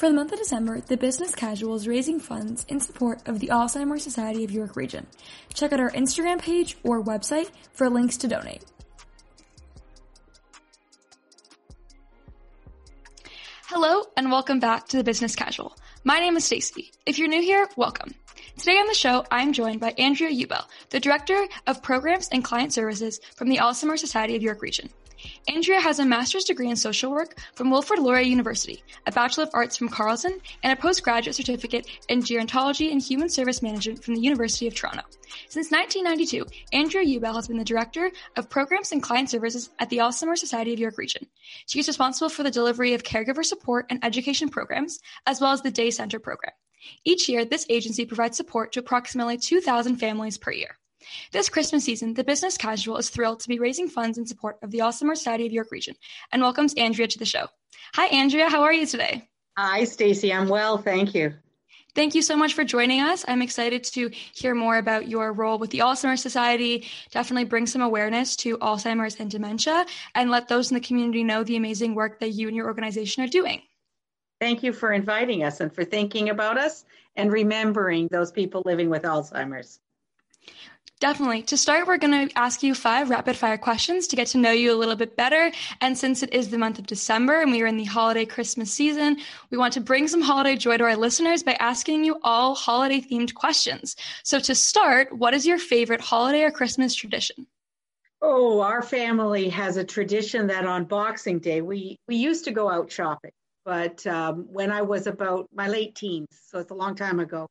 For the month of December, the Business Casual is raising funds in support of the Alzheimer's Society of York Region. Check out our Instagram page or website for links to donate. Hello and welcome back to the Business Casual. My name is Stacy. If you're new here, welcome. Today on the show, I'm joined by Andrea Ubell, the Director of Programs and Client Services from the Alzheimer's Society of York Region. Andrea has a master's degree in social work from Wilfrid Laurier University, a Bachelor of Arts from Carleton, and a postgraduate certificate in gerontology and human service management from the University of Toronto. Since 1992, Andrea Ubell has been the Director of Programs and Client Services at the Alzheimer's Society of York Region. She is responsible for the delivery of caregiver support and education programs, as well as the Day Center program. Each year, this agency provides support to approximately 2,000 families per year. This Christmas season, the Business Casual is thrilled to be raising funds in support of the Alzheimer's Society of York Region and welcomes Andrea to the show. Hi, Andrea. How are you today? Hi, Stacy. I'm well. Thank you. Thank you so much for joining us. I'm excited to hear more about your role with the Alzheimer's Society. Definitely bring some awareness to Alzheimer's and dementia and let those in the community know the amazing work that you and your organization are doing. Thank you for inviting us and for thinking about us and remembering those people living with Alzheimer's. Definitely. To start, we're going to ask you five rapid fire questions to get to know you a little bit better. And since it is the month of December and we are in the holiday Christmas season, we want to bring some holiday joy to our listeners by asking you all holiday themed questions. So to start, what is your favorite holiday or Christmas tradition? Oh, our family has a tradition that on Boxing Day, we, we used to go out shopping. But um, when I was about my late teens, so it's a long time ago,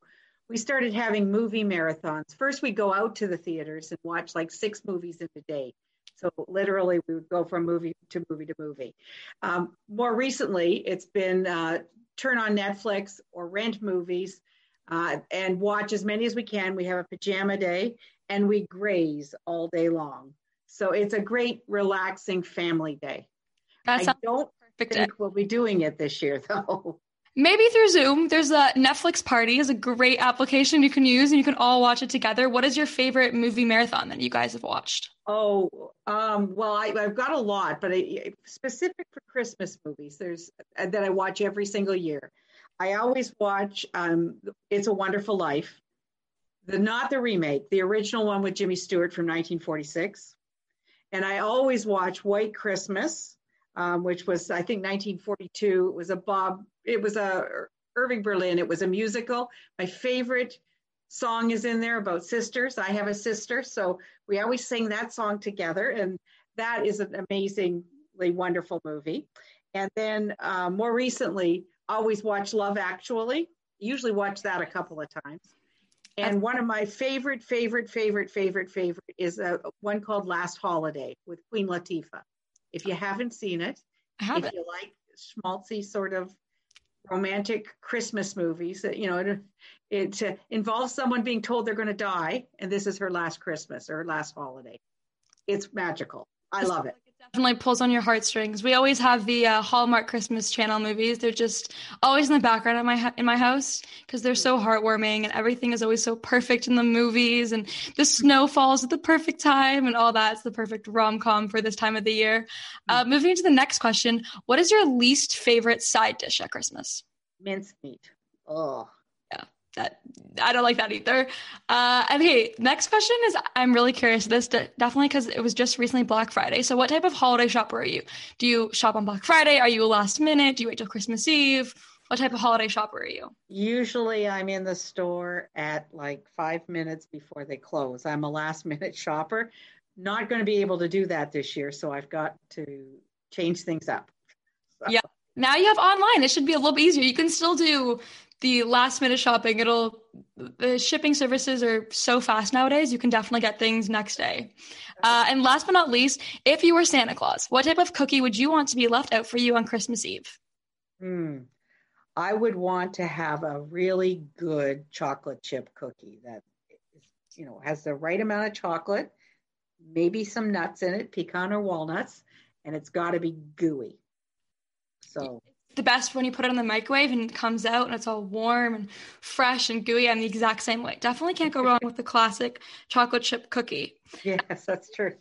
we started having movie marathons. First, we'd go out to the theaters and watch like six movies in a day. So literally, we would go from movie to movie to movie. Um, more recently, it's been uh, turn on Netflix or rent movies uh, and watch as many as we can. We have a pajama day and we graze all day long. So it's a great, relaxing family day. I don't perfect think we'll be doing it this year, though. Maybe through Zoom. There's a Netflix Party is a great application you can use, and you can all watch it together. What is your favorite movie marathon that you guys have watched? Oh, um, well, I, have got a lot, but I, specific for Christmas movies, there's uh, that I watch every single year. I always watch um, "It's a Wonderful Life," the not the remake, the original one with Jimmy Stewart from 1946, and I always watch White Christmas um, which was I think 1942. It was a Bob. It was a Irving Berlin. It was a musical. My favorite song is in there about sisters. I have a sister, so we always sing that song together, and that is an amazingly wonderful movie. And then uh, more recently, always watch Love Actually. Usually watch that a couple of times. And one of my favorite, favorite, favorite, favorite, favorite is a, one called Last Holiday with Queen Latifah. If you haven't seen it, have if it. you like schmaltzy sort of romantic Christmas movies, that you know, it, it uh, involves someone being told they're going to die, and this is her last Christmas or her last holiday. It's magical. I love it definitely pulls on your heartstrings. We always have the uh, Hallmark Christmas Channel movies. They're just always in the background in my in my house because they're so heartwarming and everything is always so perfect in the movies and the snow falls at the perfect time and all that. It's the perfect rom com for this time of the year. Uh, mm. moving to the next question, what is your least favorite side dish at Christmas? Mincemeat. Oh, that I don't like that either. Uh, okay, next question is I'm really curious. This definitely because it was just recently Black Friday. So, what type of holiday shopper are you? Do you shop on Black Friday? Are you a last minute? Do you wait till Christmas Eve? What type of holiday shopper are you? Usually, I'm in the store at like five minutes before they close. I'm a last minute shopper. Not going to be able to do that this year, so I've got to change things up. So. Yeah. Now you have online. It should be a little bit easier. You can still do the last minute shopping it'll the shipping services are so fast nowadays you can definitely get things next day. Uh, and last but not least if you were santa claus what type of cookie would you want to be left out for you on christmas eve? Hmm. i would want to have a really good chocolate chip cookie that you know has the right amount of chocolate maybe some nuts in it pecan or walnuts and it's got to be gooey. So the best when you put it in the microwave and it comes out and it's all warm and fresh and gooey. I'm the exact same way. Definitely can't go wrong with the classic chocolate chip cookie. Yes, that's true.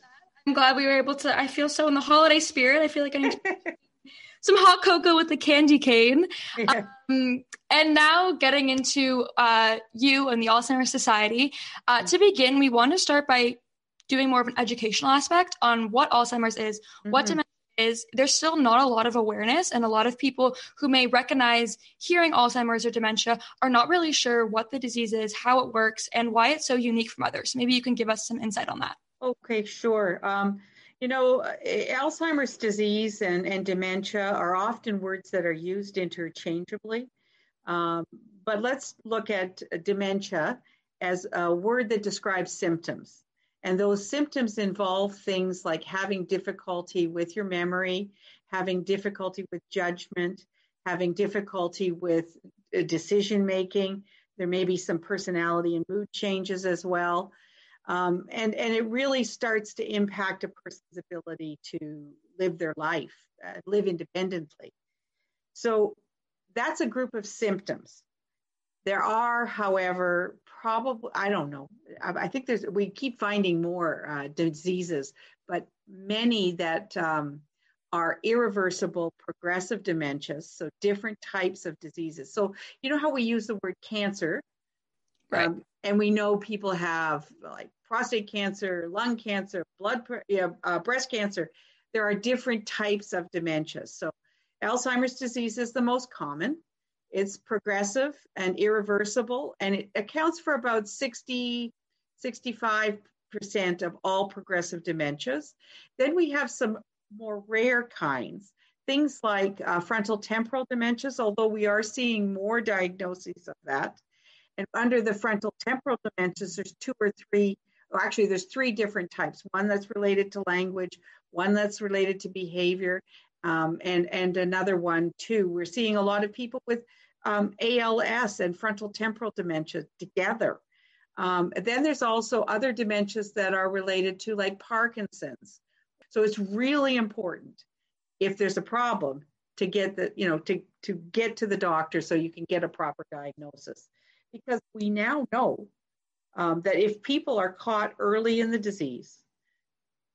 I'm glad we were able to. I feel so in the holiday spirit. I feel like I need some hot cocoa with the candy cane. Um, and now getting into uh, you and the Alzheimer's Society. Uh, to begin, we want to start by doing more of an educational aspect on what Alzheimer's is, mm-hmm. what dementia is. There's still not a lot of awareness, and a lot of people who may recognize hearing Alzheimer's or dementia are not really sure what the disease is, how it works, and why it's so unique from others. Maybe you can give us some insight on that. Okay, sure. Um, you know, Alzheimer's disease and, and dementia are often words that are used interchangeably. Um, but let's look at dementia as a word that describes symptoms. And those symptoms involve things like having difficulty with your memory, having difficulty with judgment, having difficulty with uh, decision making. There may be some personality and mood changes as well. Um, and, and it really starts to impact a person's ability to live their life, uh, live independently. So that's a group of symptoms. There are, however, probably, I don't know, I, I think there's, we keep finding more uh, diseases, but many that um, are irreversible progressive dementias, so different types of diseases. So, you know how we use the word cancer? Right. Um, and we know people have like prostate cancer, lung cancer, blood, yeah, uh, breast cancer. There are different types of dementias So, Alzheimer's disease is the most common. It's progressive and irreversible, and it accounts for about 60, 65% of all progressive dementias. Then we have some more rare kinds, things like uh, frontal temporal dementias, although we are seeing more diagnoses of that. And under the frontal temporal dementias, there's two or three well, actually there's three different types one that's related to language one that's related to behavior um, and and another one too we're seeing a lot of people with um, als and frontal temporal dementia together. Um, then there's also other dementias that are related to like parkinson's. So it's really important if there's a problem to get the you know to to get to the doctor so you can get a proper diagnosis. Because we now know um, that if people are caught early in the disease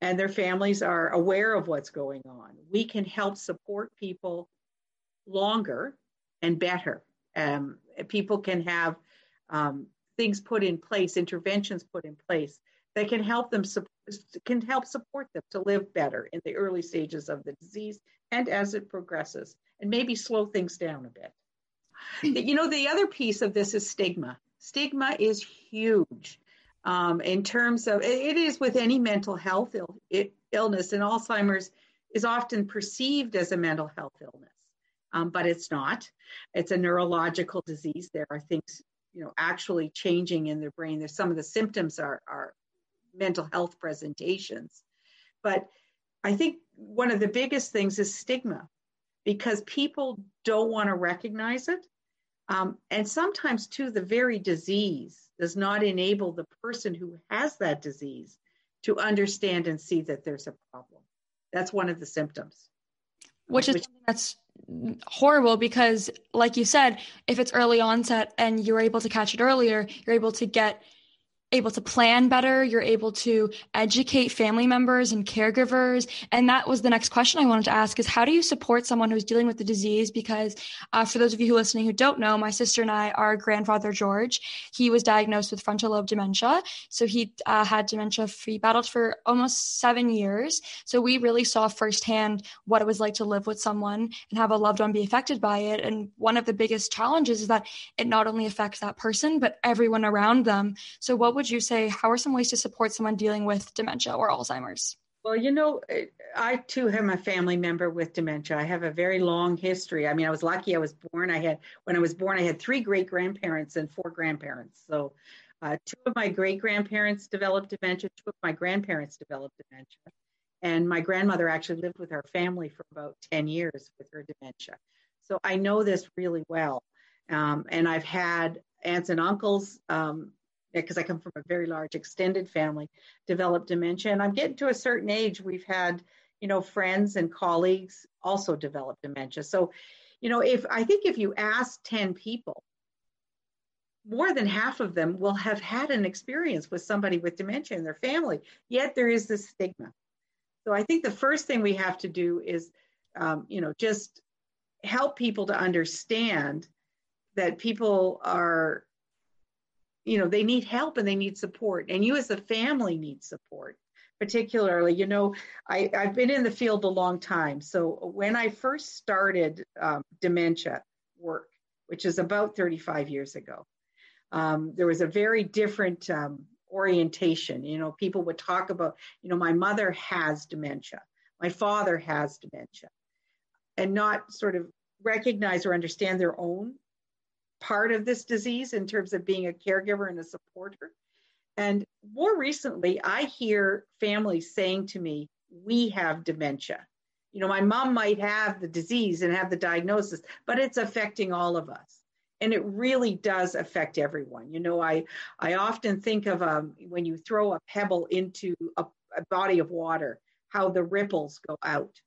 and their families are aware of what's going on, we can help support people longer and better. Um, people can have um, things put in place, interventions put in place that can help them can help support them to live better in the early stages of the disease and as it progresses, and maybe slow things down a bit. You know, the other piece of this is stigma stigma is huge um, in terms of it is with any mental health Ill, it, illness, and Alzheimer's is often perceived as a mental health illness, um, but it's not. It's a neurological disease. There are things you know actually changing in their brain. There's some of the symptoms are are mental health presentations, but I think one of the biggest things is stigma because people don't want to recognize it um, and sometimes, too, the very disease does not enable the person who has that disease to understand and see that there's a problem. That's one of the symptoms. Which is Which, that's horrible because, like you said, if it's early onset and you're able to catch it earlier, you're able to get able to plan better, you're able to educate family members and caregivers. And that was the next question I wanted to ask is how do you support someone who's dealing with the disease? Because uh, for those of you who are listening who don't know, my sister and I, our grandfather George, he was diagnosed with frontal lobe dementia. So he uh, had dementia, he battled for almost seven years. So we really saw firsthand what it was like to live with someone and have a loved one be affected by it. And one of the biggest challenges is that it not only affects that person, but everyone around them. So what would would you say, how are some ways to support someone dealing with dementia or Alzheimer's? Well, you know, I too have a family member with dementia. I have a very long history. I mean, I was lucky I was born. I had, when I was born, I had three great grandparents and four grandparents. So, uh, two of my great grandparents developed dementia, two of my grandparents developed dementia. And my grandmother actually lived with her family for about 10 years with her dementia. So, I know this really well. Um, and I've had aunts and uncles um, because I come from a very large extended family, develop dementia. And I'm getting to a certain age, we've had, you know, friends and colleagues also develop dementia. So, you know, if I think if you ask 10 people, more than half of them will have had an experience with somebody with dementia in their family, yet there is this stigma. So I think the first thing we have to do is um, you know, just help people to understand that people are, you know, they need help and they need support. And you as a family need support, particularly, you know, I, I've been in the field a long time. So when I first started um, dementia work, which is about 35 years ago, um, there was a very different um, orientation. You know, people would talk about, you know, my mother has dementia, my father has dementia, and not sort of recognize or understand their own part of this disease in terms of being a caregiver and a supporter. And more recently, I hear families saying to me, We have dementia. You know, my mom might have the disease and have the diagnosis, but it's affecting all of us and it really does affect everyone. You know, I I often think of um, when you throw a pebble into a, a body of water, how the ripples go out,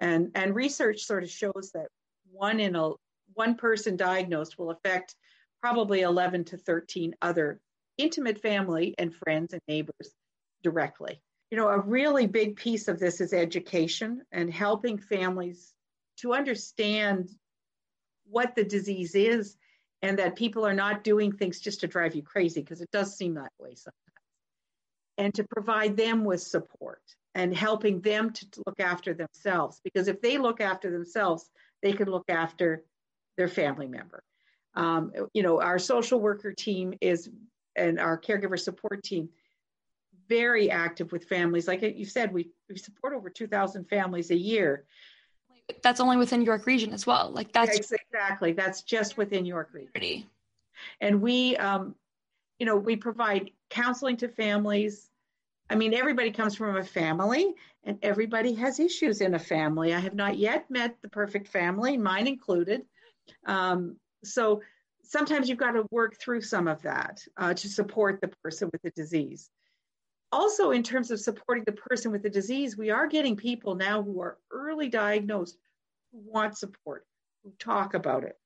and and research sort of shows that one in a one person diagnosed will affect probably 11 to 13 other intimate family and friends and neighbors directly. You know, a really big piece of this is education and helping families to understand what the disease is and that people are not doing things just to drive you crazy because it does seem that way sometimes and to provide them with support and helping them to look after themselves because if they look after themselves they can look after their family member um, you know our social worker team is and our caregiver support team very active with families like you said we, we support over 2000 families a year that's only within York region as well. Like that's exactly that's just within York region. And we, um, you know, we provide counseling to families. I mean, everybody comes from a family, and everybody has issues in a family. I have not yet met the perfect family, mine included. Um, so sometimes you've got to work through some of that uh, to support the person with the disease. Also in terms of supporting the person with the disease we are getting people now who are early diagnosed who want support who talk about it.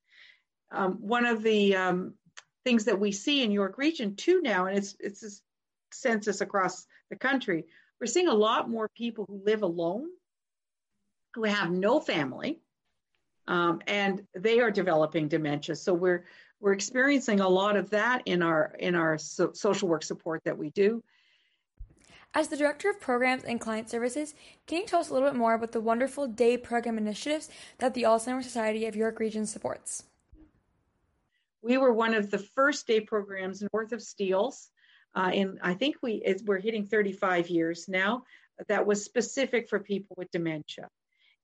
Um, one of the um, things that we see in york region too now and it's it's a census across the country we're seeing a lot more people who live alone who have no family um, and they are developing dementia so we're we're experiencing a lot of that in our in our so, social work support that we do as the Director of Programs and Client Services, can you tell us a little bit more about the wonderful day program initiatives that the Alzheimer's Society of York Region supports? We were one of the first day programs north of Steeles. Uh, and I think we we're hitting 35 years now. That was specific for people with dementia,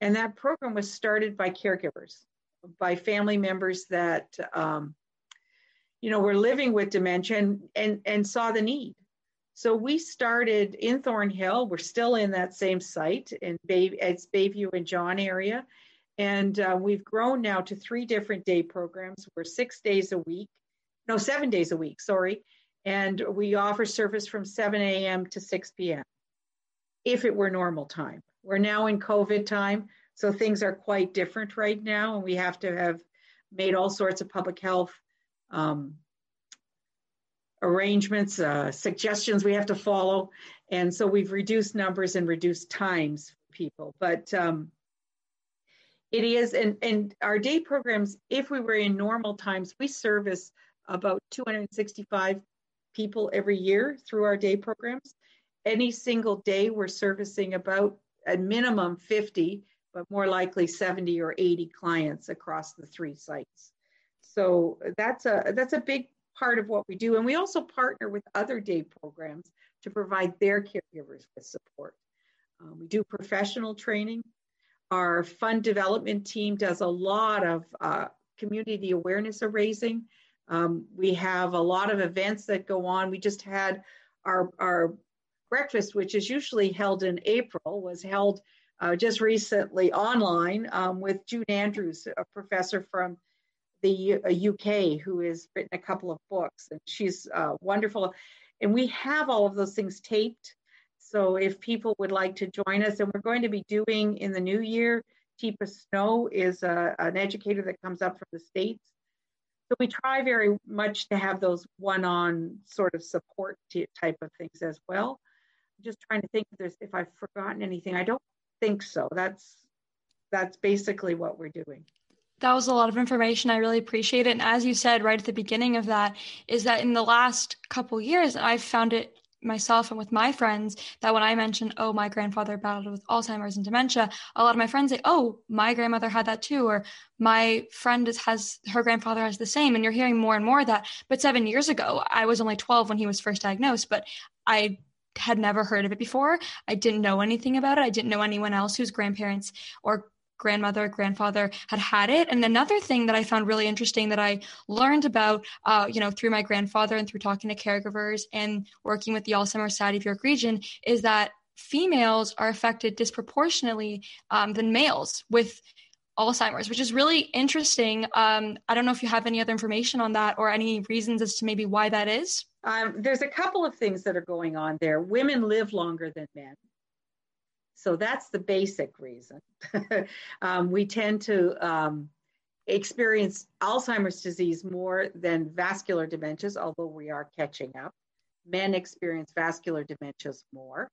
and that program was started by caregivers, by family members that um, you know were living with dementia and, and and saw the need. So we started in Thornhill. We're still in that same site in Bay, it's Bayview and John area. And uh, we've grown now to three different day programs. We're six days a week, no, seven days a week, sorry. And we offer service from 7 a.m. to 6 p.m. if it were normal time. We're now in COVID time, so things are quite different right now. And we have to have made all sorts of public health um, arrangements, uh, suggestions we have to follow. And so we've reduced numbers and reduced times for people. But um, it is, and, and our day programs, if we were in normal times, we service about 265 people every year through our day programs. Any single day, we're servicing about a minimum 50, but more likely 70 or 80 clients across the three sites. So that's a that's a big part of what we do. And we also partner with other day programs to provide their caregivers with support. Um, we do professional training. Our fund development team does a lot of uh, community awareness raising. Um, we have a lot of events that go on. We just had our, our breakfast, which is usually held in April, was held uh, just recently online um, with June Andrews, a professor from the UK who has written a couple of books, and she's uh, wonderful. And we have all of those things taped. So if people would like to join us, and we're going to be doing in the new year, Teepa Snow is a, an educator that comes up from the States. So we try very much to have those one-on sort of support type of things as well. Just trying to think if there's if I've forgotten anything. I don't think so. That's that's basically what we're doing that was a lot of information. I really appreciate it. And as you said right at the beginning of that, is that in the last couple years, I've found it myself and with my friends that when I mentioned, oh, my grandfather battled with Alzheimer's and dementia, a lot of my friends say, oh, my grandmother had that too, or my friend is, has her grandfather has the same. And you're hearing more and more of that. But seven years ago, I was only 12 when he was first diagnosed, but I had never heard of it before. I didn't know anything about it. I didn't know anyone else whose grandparents or grandmother, or grandfather had had it. And another thing that I found really interesting that I learned about, uh, you know, through my grandfather and through talking to caregivers and working with the Alzheimer's Society of York Region is that females are affected disproportionately um, than males with Alzheimer's, which is really interesting. Um, I don't know if you have any other information on that or any reasons as to maybe why that is. Um, there's a couple of things that are going on there. Women live longer than men. So that's the basic reason. um, we tend to um, experience Alzheimer's disease more than vascular dementias, although we are catching up. Men experience vascular dementias more.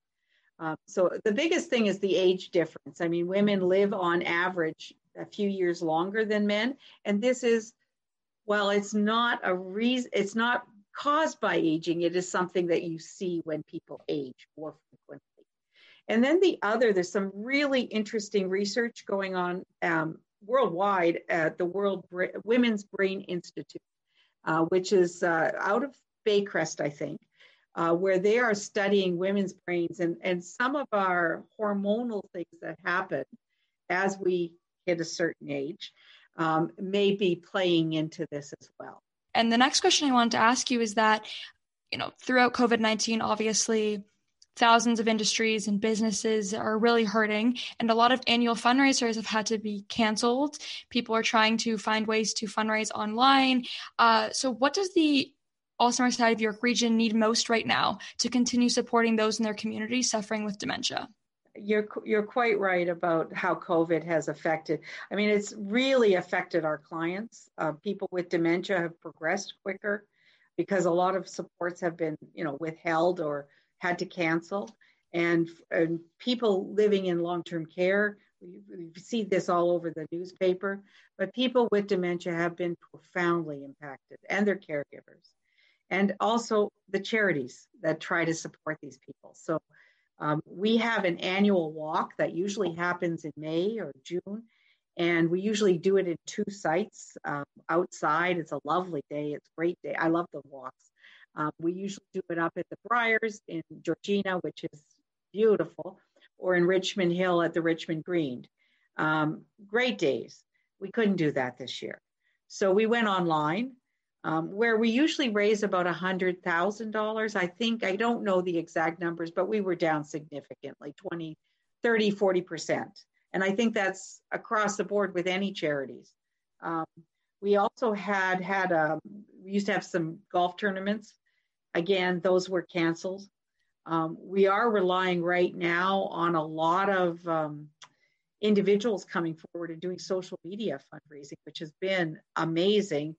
Um, so the biggest thing is the age difference. I mean, women live on average a few years longer than men, and this is, well, it's not a reason. It's not caused by aging. It is something that you see when people age more frequently. And then the other, there's some really interesting research going on um, worldwide at the World Bra- Women's Brain Institute, uh, which is uh, out of Baycrest, I think, uh, where they are studying women's brains and, and some of our hormonal things that happen as we hit a certain age um, may be playing into this as well. And the next question I wanted to ask you is that, you know, throughout COVID 19, obviously, thousands of industries and businesses are really hurting and a lot of annual fundraisers have had to be canceled. People are trying to find ways to fundraise online. Uh, so what does the alzheimer's society of york region need most right now to continue supporting those in their community suffering with dementia you're you're quite right about how COVID has affected. I mean, it's really affected our clients. Uh, people with dementia have progressed quicker because a lot of supports have been, you know, withheld or had to cancel. And, and people living in long term care, we, we see this all over the newspaper, but people with dementia have been profoundly impacted and their caregivers. And also the charities that try to support these people. So um, we have an annual walk that usually happens in May or June, and we usually do it in two sites um, outside. It's a lovely day. It's a great day. I love the walks. Um, we usually do it up at the Briars in Georgina, which is beautiful, or in Richmond Hill at the Richmond Green. Um, great days. We couldn't do that this year. So we went online um, where we usually raise about $100,000. I think, I don't know the exact numbers, but we were down significantly 20, 30, 40%. And I think that's across the board with any charities. Um, we also had had a, um, we used to have some golf tournaments Again, those were canceled. Um, we are relying right now on a lot of um, individuals coming forward and doing social media fundraising, which has been amazing.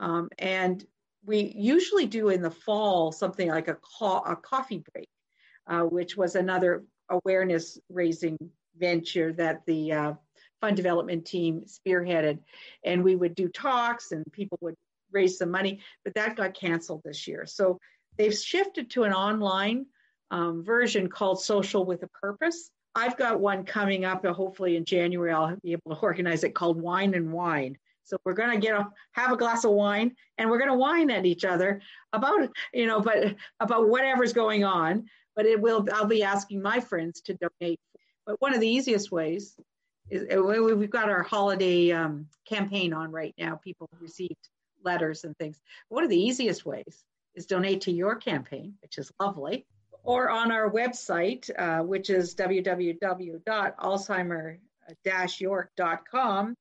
Um, and we usually do in the fall something like a, co- a coffee break, uh, which was another awareness raising venture that the uh, fund development team spearheaded. And we would do talks and people would raise some money, but that got canceled this year. So they've shifted to an online um, version called Social with a Purpose. I've got one coming up, hopefully in January, I'll be able to organize it called Wine and Whine. So we're going to get a, have a glass of wine and we're going to whine at each other about, you know, but about whatever's going on. But it will, I'll be asking my friends to donate. But one of the easiest ways is uh, we've got our holiday um, campaign on right now. People received letters and things. One of the easiest ways is donate to your campaign, which is lovely, or on our website, uh, which is www.alzheimer-york.com.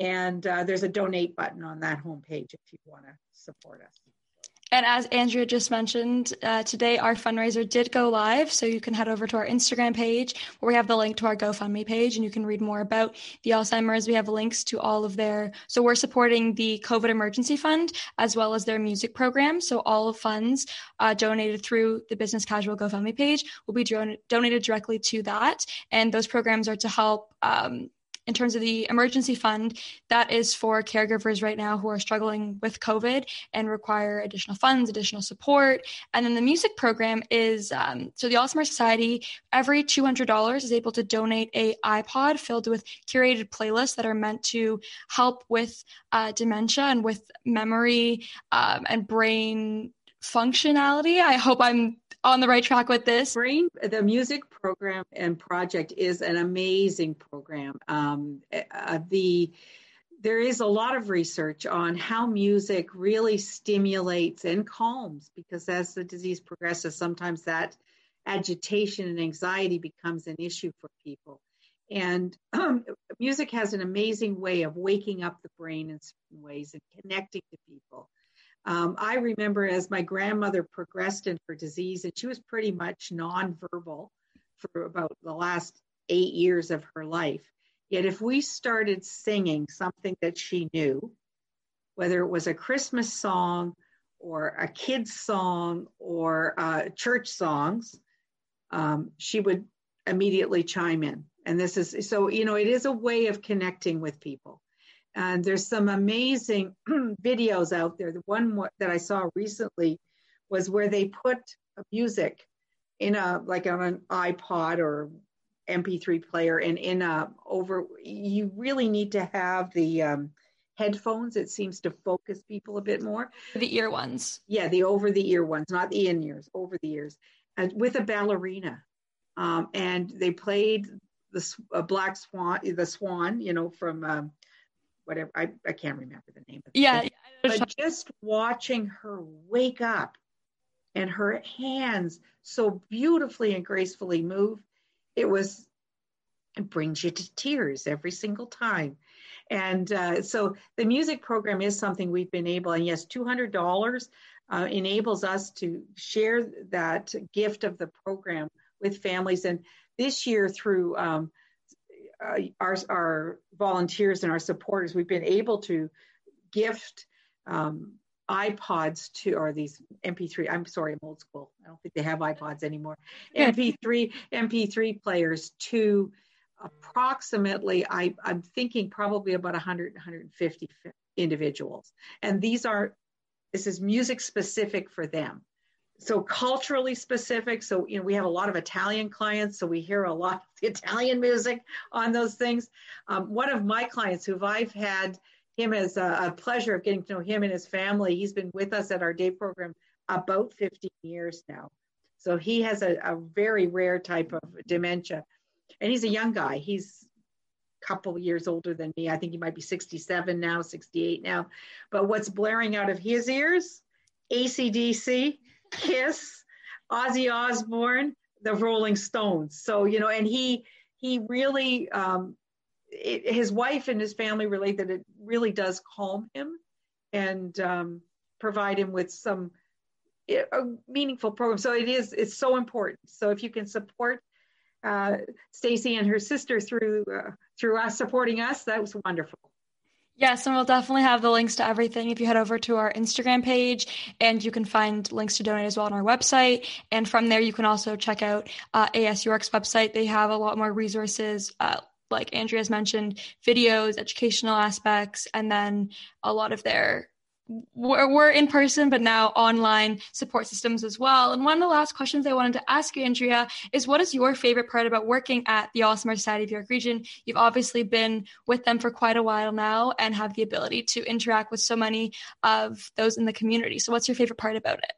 And uh, there's a donate button on that homepage if you want to support us. And as Andrea just mentioned, uh, today our fundraiser did go live. So you can head over to our Instagram page where we have the link to our GoFundMe page and you can read more about the Alzheimer's. We have links to all of their, so we're supporting the COVID Emergency Fund as well as their music program. So all funds uh, donated through the Business Casual GoFundMe page will be donated directly to that. And those programs are to help um, in terms of the emergency fund, that is for caregivers right now who are struggling with COVID and require additional funds, additional support. And then the music program is um, so the Alzheimer's Society every $200 is able to donate a iPod filled with curated playlists that are meant to help with uh, dementia and with memory um, and brain functionality. I hope I'm on the right track with this. Brain, the music program and project is an amazing program. Um, uh, the there is a lot of research on how music really stimulates and calms because as the disease progresses, sometimes that agitation and anxiety becomes an issue for people. And um, music has an amazing way of waking up the brain in certain ways and connecting to people. Um, I remember as my grandmother progressed in her disease, and she was pretty much nonverbal for about the last eight years of her life. Yet, if we started singing something that she knew, whether it was a Christmas song or a kid's song or uh, church songs, um, she would immediately chime in. And this is so, you know, it is a way of connecting with people. And there's some amazing videos out there. The one that I saw recently was where they put music in a like on an iPod or MP3 player and in a over. You really need to have the um, headphones. It seems to focus people a bit more. The ear ones. Yeah, the over the ear ones, not the in ears, over the ears, and with a ballerina. Um, and they played the uh, Black Swan, the Swan, you know, from um, whatever I, I can't remember the name of it. Yeah. But just watching her wake up and her hands so beautifully and gracefully move, it was it brings you to tears every single time. And uh, so the music program is something we've been able, and yes, $200 uh, enables us to share that gift of the program with families. And this year, through um, uh, our, our volunteers and our supporters, we've been able to gift um, iPods to, or these MP3, I'm sorry, I'm old school. I don't think they have iPods anymore. MP3, MP3 players to approximately, I, I'm thinking probably about 100, 150 individuals. And these are, this is music specific for them so culturally specific so you know we have a lot of italian clients so we hear a lot of italian music on those things. Um, one of my clients who i've had him as a, a, pleasure of getting to know him and his family he's been with us at our day program about 15 years now. So he has a, a very rare type of dementia. And he's a young guy. He's a couple years older than me. I think he might be 67 now 68 now. But what's blaring out of his ears? AC/DC Kiss, Ozzy Osbourne, the Rolling Stones. So you know, and he he really um, it, his wife and his family relate that it really does calm him and um, provide him with some a meaningful program. So it is it's so important. So if you can support uh, Stacy and her sister through uh, through us supporting us, that was wonderful. Yes, and we'll definitely have the links to everything if you head over to our Instagram page, and you can find links to donate as well on our website. And from there, you can also check out uh, website. They have a lot more resources. Uh, like Andrea's mentioned, videos, educational aspects, and then a lot of their we're, we're in person, but now online support systems as well. And one of the last questions I wanted to ask you, Andrea, is what is your favorite part about working at the Alzheimer's Society of York Region? You've obviously been with them for quite a while now and have the ability to interact with so many of those in the community. So, what's your favorite part about it?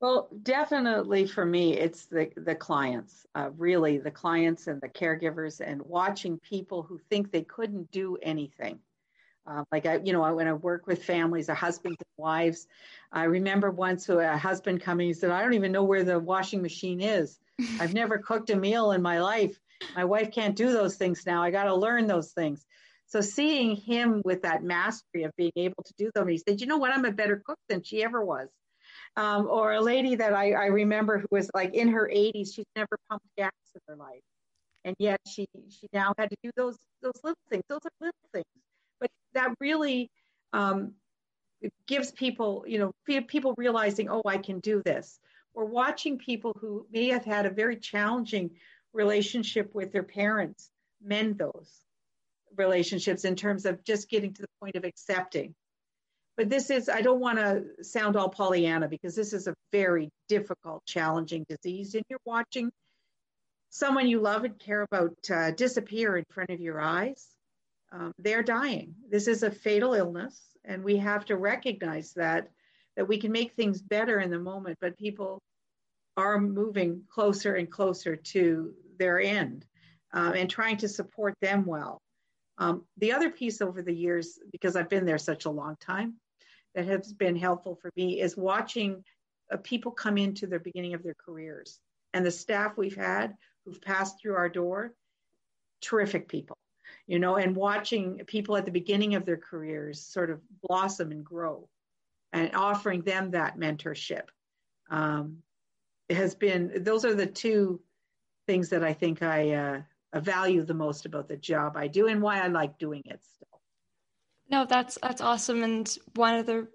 Well, definitely for me, it's the the clients. Uh, really, the clients and the caregivers, and watching people who think they couldn't do anything uh, like I, you know, when I work with families, or husbands and wives, I remember once a husband coming, he said, "I don't even know where the washing machine is. I've never cooked a meal in my life. My wife can't do those things now. I got to learn those things." So seeing him with that mastery of being able to do them, he said, "You know what? I'm a better cook than she ever was." Um, or a lady that I, I remember who was like in her 80s, she's never pumped gas in her life, and yet she she now had to do those those little things. Those are little things that really um, gives people, you know, people realizing, oh, I can do this. Or watching people who may have had a very challenging relationship with their parents mend those. relationships in terms of just getting to the point of accepting. But this is, I don't want to sound all Pollyanna because this is a very difficult, challenging disease. And you're watching someone you love and care about uh, disappear in front of your eyes. Um, they're dying. This is a fatal illness, and we have to recognize that that we can make things better in the moment, but people are moving closer and closer to their end uh, and trying to support them well. Um, the other piece over the years, because I've been there such a long time, that has been helpful for me is watching uh, people come into the beginning of their careers and the staff we've had who've passed through our door, terrific people, you know, and watching people at the beginning of their careers sort of blossom and grow and offering them that mentorship um, has been, those are the two things that I think I, uh, value the most about the job I do and why I like doing it still. No, that's that's awesome, and one of the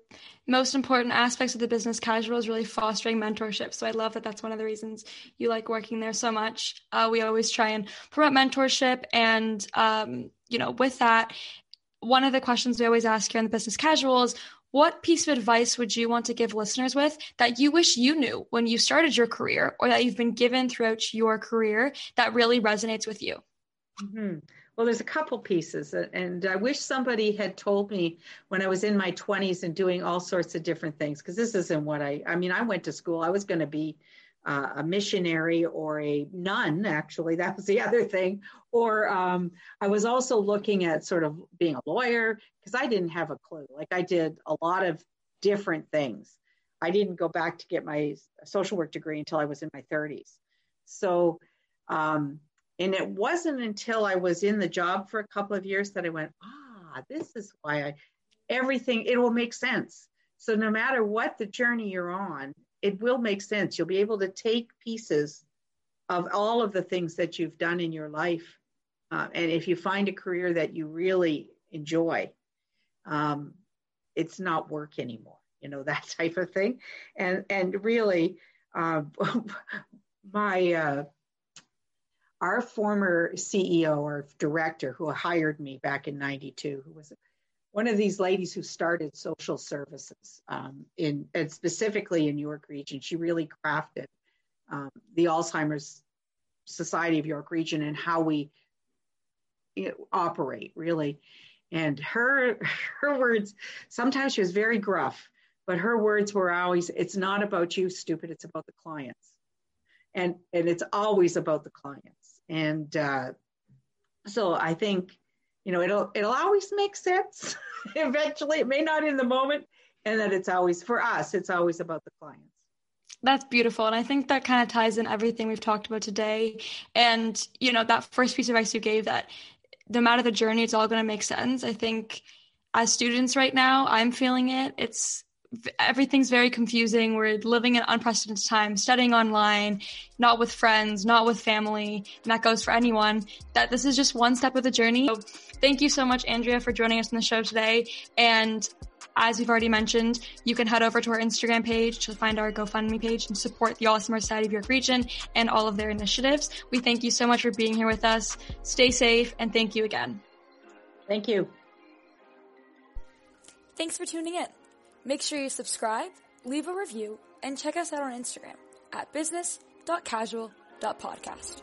most important aspects of the business casual is really fostering mentorship. So I love that that's one of the reasons you like working there so much. Uh, we always try and promote mentorship, and um, you know, with that, one of the questions we always ask here in the business casual is, what piece of advice would you want to give listeners with that you wish you knew when you started your career or that you've been given throughout your career that really resonates with you? Mm-hmm. Well, there's a couple pieces, and I wish somebody had told me when I was in my 20s and doing all sorts of different things, because this isn't what I, I mean, I went to school, I was going to be uh, a missionary or a nun, actually, that was the other thing. Or um, I was also looking at sort of being a lawyer because I didn't have a clue. Like I did a lot of different things. I didn't go back to get my social work degree until I was in my 30s. So, um, and it wasn't until I was in the job for a couple of years that I went, ah, this is why I, everything, it will make sense. So no matter what the journey you're on, it will make sense. You'll be able to take pieces of all of the things that you've done in your life. Uh, and if you find a career that you really enjoy, um, it's not work anymore, you know, that type of thing. And, and really, uh, my, uh, our former CEO or director who hired me back in 92, who was one of these ladies who started social services um, in and specifically in York Region. She really crafted um, the Alzheimer's Society of York Region and how we you know, operate really. And her her words sometimes she was very gruff, but her words were always, "It's not about you, stupid. It's about the clients." And and it's always about the clients. And uh, so I think you know it'll it'll always make sense. Eventually it may not in the moment and that it's always for us it's always about the clients. That's beautiful and i think that kind of ties in everything we've talked about today. And you know that first piece of advice you gave that no matter the journey it's all going to make sense. I think as students right now i'm feeling it. It's everything's very confusing. We're living in unprecedented times, studying online, not with friends, not with family, and that goes for anyone. That this is just one step of the journey. So thank you so much, Andrea, for joining us on the show today. And as we've already mentioned, you can head over to our Instagram page to find our GoFundMe page and support the Alzheimer's Society of York Region and all of their initiatives. We thank you so much for being here with us. Stay safe and thank you again. Thank you. Thanks for tuning in. Make sure you subscribe, leave a review, and check us out on Instagram at business.casual.podcast.